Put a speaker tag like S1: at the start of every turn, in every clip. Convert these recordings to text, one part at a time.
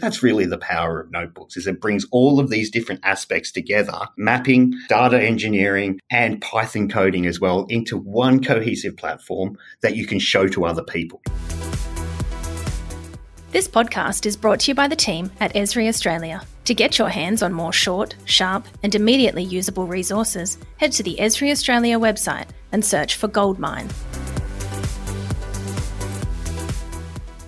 S1: That's really the power of notebooks is it brings all of these different aspects together, mapping, data engineering and Python coding as well into one cohesive platform that you can show to other people.
S2: This podcast is brought to you by the team at Esri Australia. To get your hands on more short, sharp, and immediately usable resources, head to the Esri Australia website and search for Goldmine.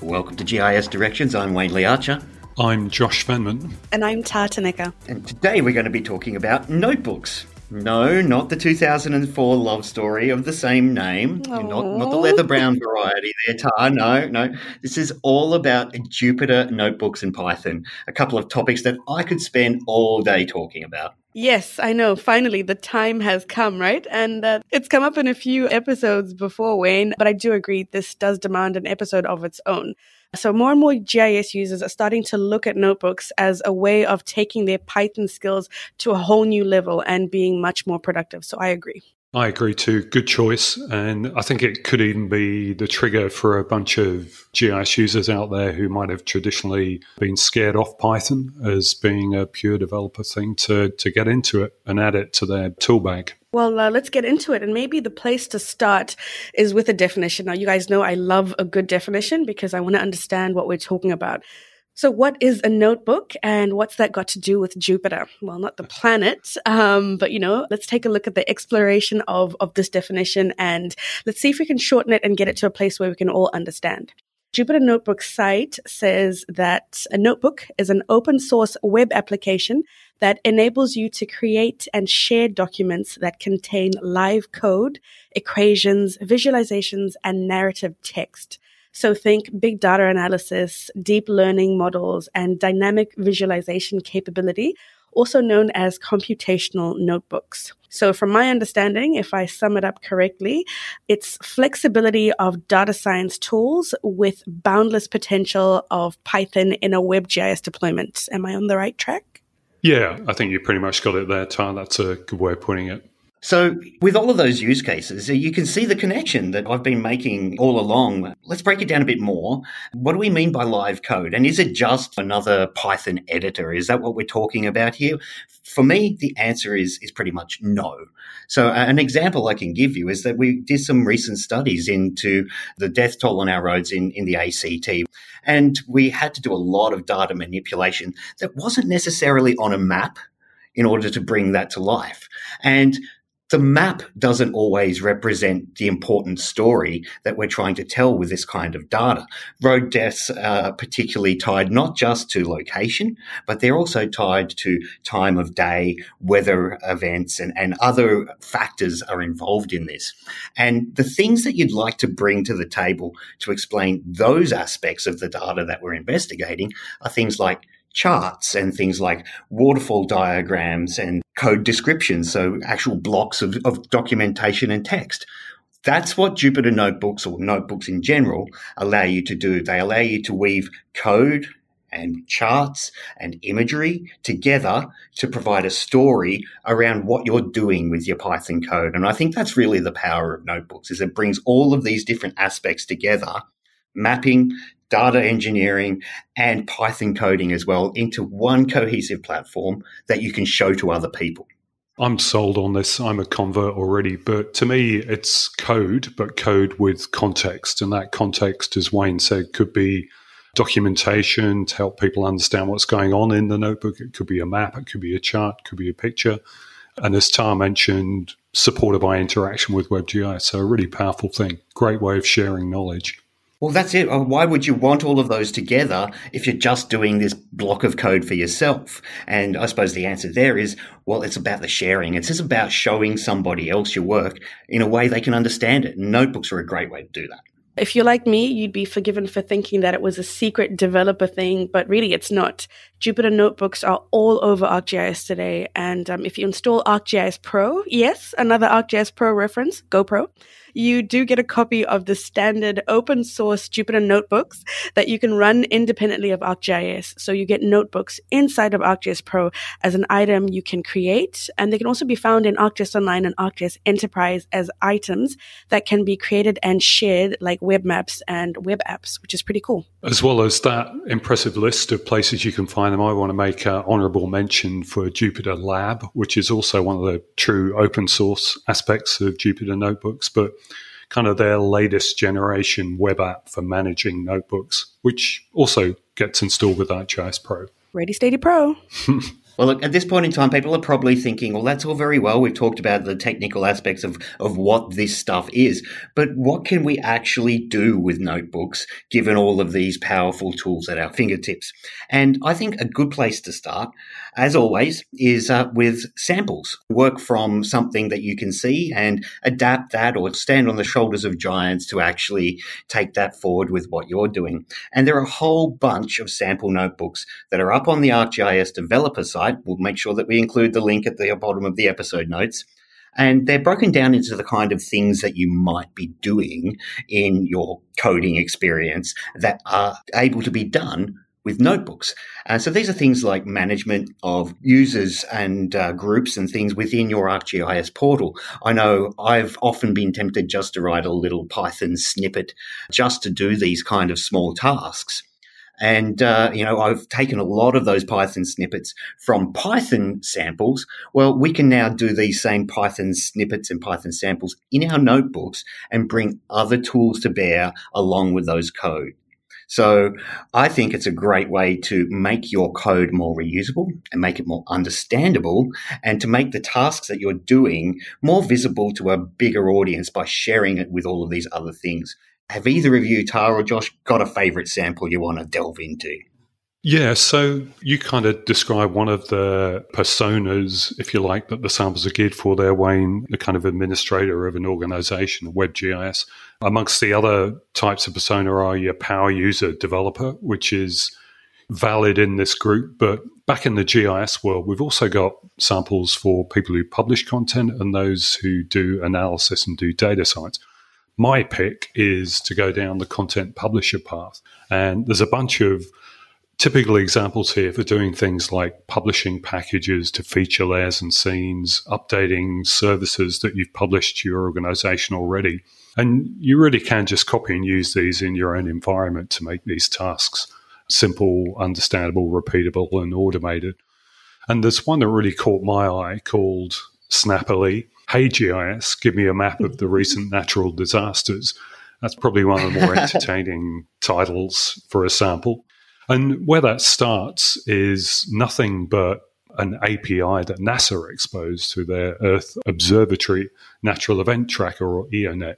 S1: Welcome to GIS Directions. I'm Wayne Lee Archer.
S3: I'm Josh Venman.
S4: And I'm Tartanika.
S1: And today we're going to be talking about notebooks. No, not the 2004 love story of the same name. Not, not the leather brown variety there, Tar. No, no. This is all about Jupyter notebooks in Python. A couple of topics that I could spend all day talking about.
S4: Yes, I know. Finally, the time has come, right? And uh, it's come up in a few episodes before, Wayne, but I do agree this does demand an episode of its own. So more and more GIS users are starting to look at notebooks as a way of taking their Python skills to a whole new level and being much more productive. So I agree.
S3: I agree too. Good choice. And I think it could even be the trigger for a bunch of GIS users out there who might have traditionally been scared off Python as being a pure developer thing to, to get into it and add it to their tool bag.
S4: Well, uh, let's get into it. And maybe the place to start is with a definition. Now, you guys know I love a good definition because I want to understand what we're talking about. So, what is a notebook and what's that got to do with Jupyter? Well, not the planet, um, but you know, let's take a look at the exploration of, of this definition and let's see if we can shorten it and get it to a place where we can all understand. Jupyter Notebook site says that a notebook is an open source web application that enables you to create and share documents that contain live code, equations, visualizations, and narrative text. So think big data analysis, deep learning models, and dynamic visualization capability, also known as computational notebooks. So from my understanding, if I sum it up correctly, it's flexibility of data science tools with boundless potential of Python in a WebGIS deployment. Am I on the right track?
S3: Yeah, I think you pretty much got it there, Tar. That's a good way of putting it.
S1: So, with all of those use cases, uh, you can see the connection that I've been making all along. Let's break it down a bit more. What do we mean by live code? And is it just another Python editor? Is that what we're talking about here? For me, the answer is, is pretty much no. So, uh, an example I can give you is that we did some recent studies into the death toll on our roads in, in the ACT. And we had to do a lot of data manipulation that wasn't necessarily on a map in order to bring that to life. And the map doesn't always represent the important story that we're trying to tell with this kind of data. Road deaths are particularly tied not just to location, but they're also tied to time of day, weather events, and, and other factors are involved in this. And the things that you'd like to bring to the table to explain those aspects of the data that we're investigating are things like charts and things like waterfall diagrams and code descriptions, so actual blocks of, of documentation and text. That's what Jupyter notebooks or notebooks in general allow you to do. They allow you to weave code and charts and imagery together to provide a story around what you're doing with your Python code. And I think that's really the power of notebooks is it brings all of these different aspects together, mapping, data engineering and Python coding as well into one cohesive platform that you can show to other people.
S3: I'm sold on this. I'm a convert already, but to me, it's code, but code with context. And that context, as Wayne said, could be documentation to help people understand what's going on in the notebook. It could be a map, it could be a chart, it could be a picture. And as Tar mentioned, supported by interaction with WebGIS. So, a really powerful thing. Great way of sharing knowledge.
S1: Well, that's it. Uh, why would you want all of those together if you're just doing this block of code for yourself? And I suppose the answer there is, well, it's about the sharing. It's just about showing somebody else your work in a way they can understand it. notebooks are a great way to do that.
S4: If you're like me, you'd be forgiven for thinking that it was a secret developer thing, but really it's not. Jupyter notebooks are all over ArcGIS today. And um, if you install ArcGIS Pro, yes, another ArcGIS Pro reference, GoPro, you do get a copy of the standard open source Jupyter notebooks that you can run independently of ArcGIS. So you get notebooks inside of ArcGIS Pro as an item you can create. And they can also be found in ArcGIS Online and ArcGIS Enterprise as items that can be created and shared like web maps and web apps, which is pretty cool.
S3: As well as that impressive list of places you can find them, I want to make an honorable mention for Jupyter Lab, which is also one of the true open source aspects of Jupyter Notebooks, but kind of their latest generation web app for managing notebooks, which also gets installed with ArcGIS Pro.
S4: Ready Steady Pro.
S1: Well, look, at this point in time, people are probably thinking, well, that's all very well. We've talked about the technical aspects of, of what this stuff is, but what can we actually do with notebooks given all of these powerful tools at our fingertips? And I think a good place to start, as always, is uh, with samples. Work from something that you can see and adapt that or stand on the shoulders of giants to actually take that forward with what you're doing. And there are a whole bunch of sample notebooks that are up on the ArcGIS developer site website. We'll make sure that we include the link at the bottom of the episode notes. And they're broken down into the kind of things that you might be doing in your coding experience that are able to be done with notebooks. Uh, so these are things like management of users and uh, groups and things within your ArcGIS portal. I know I've often been tempted just to write a little Python snippet just to do these kind of small tasks. And, uh, you know, I've taken a lot of those Python snippets from Python samples. Well, we can now do these same Python snippets and Python samples in our notebooks and bring other tools to bear along with those code. So I think it's a great way to make your code more reusable and make it more understandable and to make the tasks that you're doing more visible to a bigger audience by sharing it with all of these other things. Have either of you, Tara or Josh, got a favorite sample you want to delve into?
S3: Yeah, so you kind of describe one of the personas, if you like, that the samples are geared for there, Wayne, the kind of administrator of an organization, WebGIS. Amongst the other types of persona are your power user developer, which is valid in this group. But back in the GIS world, we've also got samples for people who publish content and those who do analysis and do data science my pick is to go down the content publisher path. And there's a bunch of typical examples here for doing things like publishing packages to feature layers and scenes, updating services that you've published to your organization already. And you really can just copy and use these in your own environment to make these tasks simple, understandable, repeatable, and automated. And there's one that really caught my eye called Snappily, Hey GIS, give me a map of the recent natural disasters. That's probably one of the more entertaining titles for a sample. And where that starts is nothing but an API that NASA exposed to their Earth Observatory Natural Event Tracker or EONET.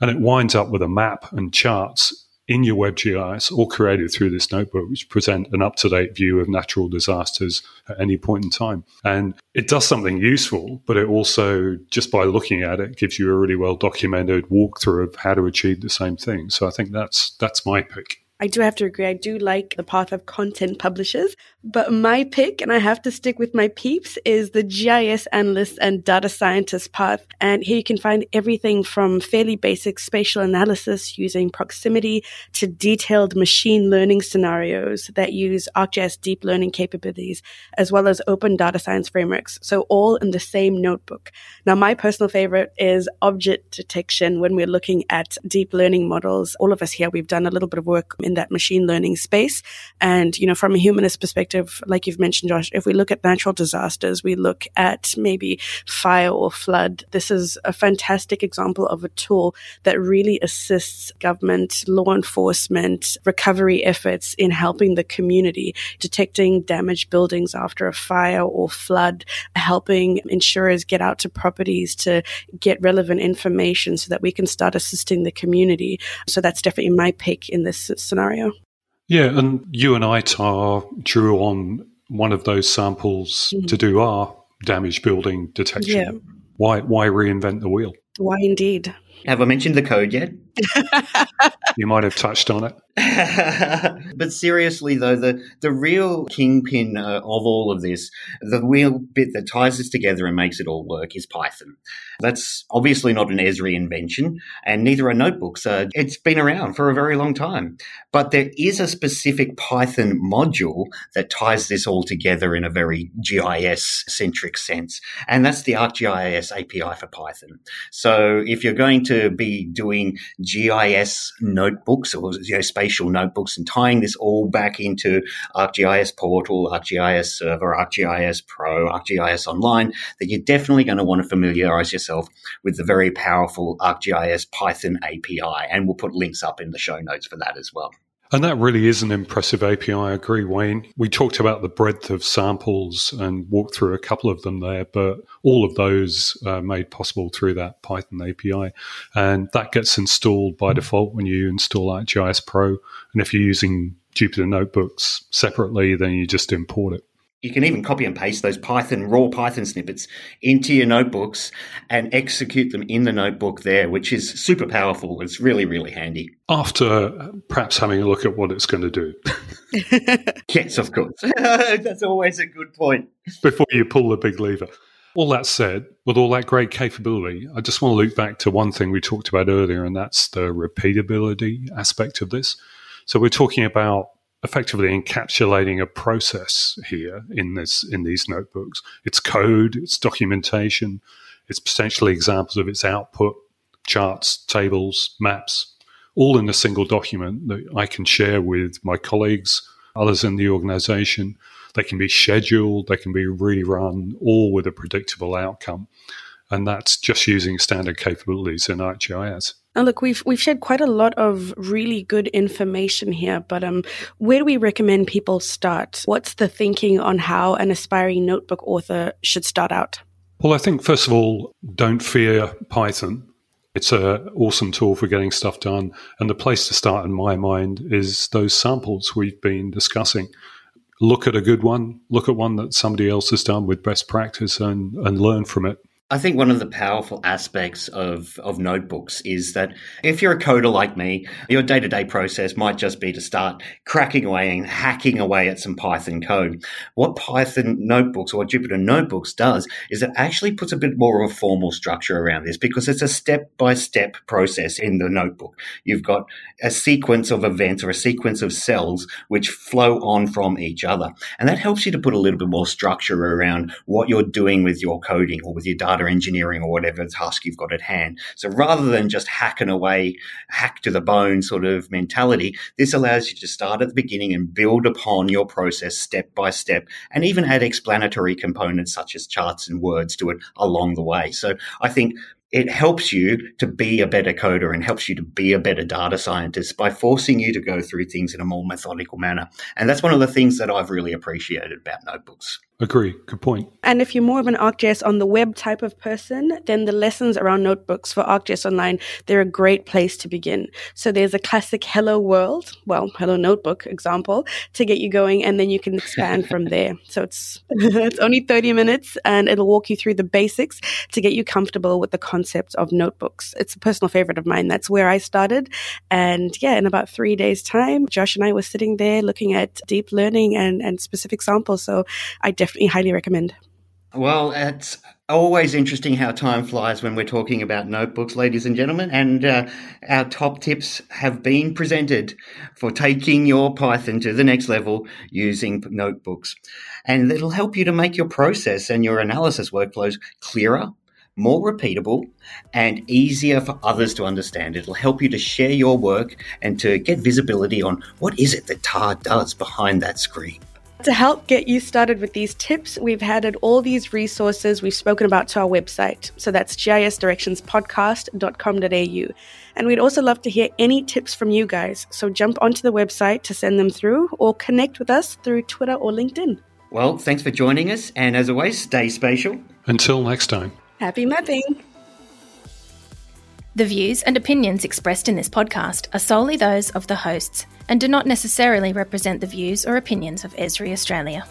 S3: And it winds up with a map and charts in your WebGIS, all created through this notebook, which present an up to date view of natural disasters at any point in time. And it does something useful, but it also, just by looking at it, gives you a really well documented walkthrough of how to achieve the same thing. So I think that's that's my pick.
S4: I do have to agree. I do like the path of content publishers, but my pick, and I have to stick with my peeps, is the GIS analyst and data scientist path. And here you can find everything from fairly basic spatial analysis using proximity to detailed machine learning scenarios that use ArcGIS deep learning capabilities, as well as open data science frameworks. So all in the same notebook. Now, my personal favorite is object detection when we're looking at deep learning models. All of us here, we've done a little bit of work in in that machine learning space. And, you know, from a humanist perspective, like you've mentioned, Josh, if we look at natural disasters, we look at maybe fire or flood. This is a fantastic example of a tool that really assists government, law enforcement, recovery efforts in helping the community, detecting damaged buildings after a fire or flood, helping insurers get out to properties to get relevant information so that we can start assisting the community. So that's definitely my pick in this scenario scenario.
S3: Yeah, and you and I, Tar, drew on one of those samples mm-hmm. to do our damage building detection. Yeah. Why, why reinvent the wheel?
S4: Why indeed?
S1: Have I mentioned the code yet?
S3: you might have touched on it.
S1: but seriously, though, the, the real kingpin uh, of all of this, the real bit that ties this together and makes it all work is Python. That's obviously not an Esri invention, and neither are notebooks. Uh, it's been around for a very long time. But there is a specific Python module that ties this all together in a very GIS centric sense, and that's the ArcGIS API for Python. So if you're going to be doing GIS notebooks or you know, spatial notebooks and tying this all back into ArcGIS Portal, ArcGIS Server, ArcGIS Pro, ArcGIS Online, that you're definitely going to want to familiarize yourself with the very powerful ArcGIS Python API. And we'll put links up in the show notes for that as well.
S3: And that really is an impressive API. I agree, Wayne. We talked about the breadth of samples and walked through a couple of them there, but all of those are made possible through that Python API. And that gets installed by default when you install ArcGIS Pro. And if you're using Jupyter Notebooks separately, then you just import it
S1: you can even copy and paste those Python, raw Python snippets into your notebooks and execute them in the notebook there, which is super powerful. It's really, really handy.
S3: After uh, perhaps having a look at what it's going to do.
S1: yes, of course. That's always a good point.
S3: Before you pull the big lever. All that said, with all that great capability, I just want to loop back to one thing we talked about earlier, and that's the repeatability aspect of this. So we're talking about effectively encapsulating a process here in this in these notebooks. It's code, it's documentation, it's potentially examples of its output, charts, tables, maps, all in a single document that I can share with my colleagues, others in the organization. They can be scheduled, they can be rerun, all with a predictable outcome. And that's just using standard capabilities in ArcGIS.
S4: Now, look, we've we've shared quite a lot of really good information here, but um, where do we recommend people start? What's the thinking on how an aspiring notebook author should start out?
S3: Well, I think first of all, don't fear Python. It's an awesome tool for getting stuff done, and the place to start, in my mind, is those samples we've been discussing. Look at a good one. Look at one that somebody else has done with best practice, and and learn from it.
S1: I think one of the powerful aspects of, of notebooks is that if you're a coder like me, your day to day process might just be to start cracking away and hacking away at some Python code. What Python notebooks or Jupyter notebooks does is it actually puts a bit more of a formal structure around this because it's a step by step process in the notebook. You've got a sequence of events or a sequence of cells which flow on from each other. And that helps you to put a little bit more structure around what you're doing with your coding or with your data data engineering or whatever task you've got at hand. So rather than just hacking away, hack to the bone sort of mentality, this allows you to start at the beginning and build upon your process step by step and even add explanatory components such as charts and words to it along the way. So I think it helps you to be a better coder and helps you to be a better data scientist by forcing you to go through things in a more methodical manner. And that's one of the things that I've really appreciated about notebooks.
S3: Agree. Good point.
S4: And if you're more of an ArcGIS on the web type of person, then the lessons around notebooks for ArcGIS Online, they're a great place to begin. So there's a classic Hello World, well, Hello Notebook example to get you going, and then you can expand from there. So it's it's only 30 minutes and it'll walk you through the basics to get you comfortable with the concept of notebooks. It's a personal favorite of mine. That's where I started. And yeah, in about three days' time, Josh and I were sitting there looking at deep learning and, and specific samples. So I definitely definitely highly recommend.
S1: Well, it's always interesting how time flies when we're talking about notebooks, ladies and gentlemen. And uh, our top tips have been presented for taking your Python to the next level using notebooks. And it'll help you to make your process and your analysis workflows clearer, more repeatable, and easier for others to understand. It'll help you to share your work and to get visibility on what is it that TAR does behind that screen.
S4: To help get you started with these tips, we've added all these resources we've spoken about to our website. So that's gisdirectionspodcast.com.au. And we'd also love to hear any tips from you guys. So jump onto the website to send them through or connect with us through Twitter or LinkedIn.
S1: Well, thanks for joining us. And as always, stay spatial.
S3: Until next time.
S4: Happy mapping.
S2: The views and opinions expressed in this podcast are solely those of the hosts and do not necessarily represent the views or opinions of Esri Australia.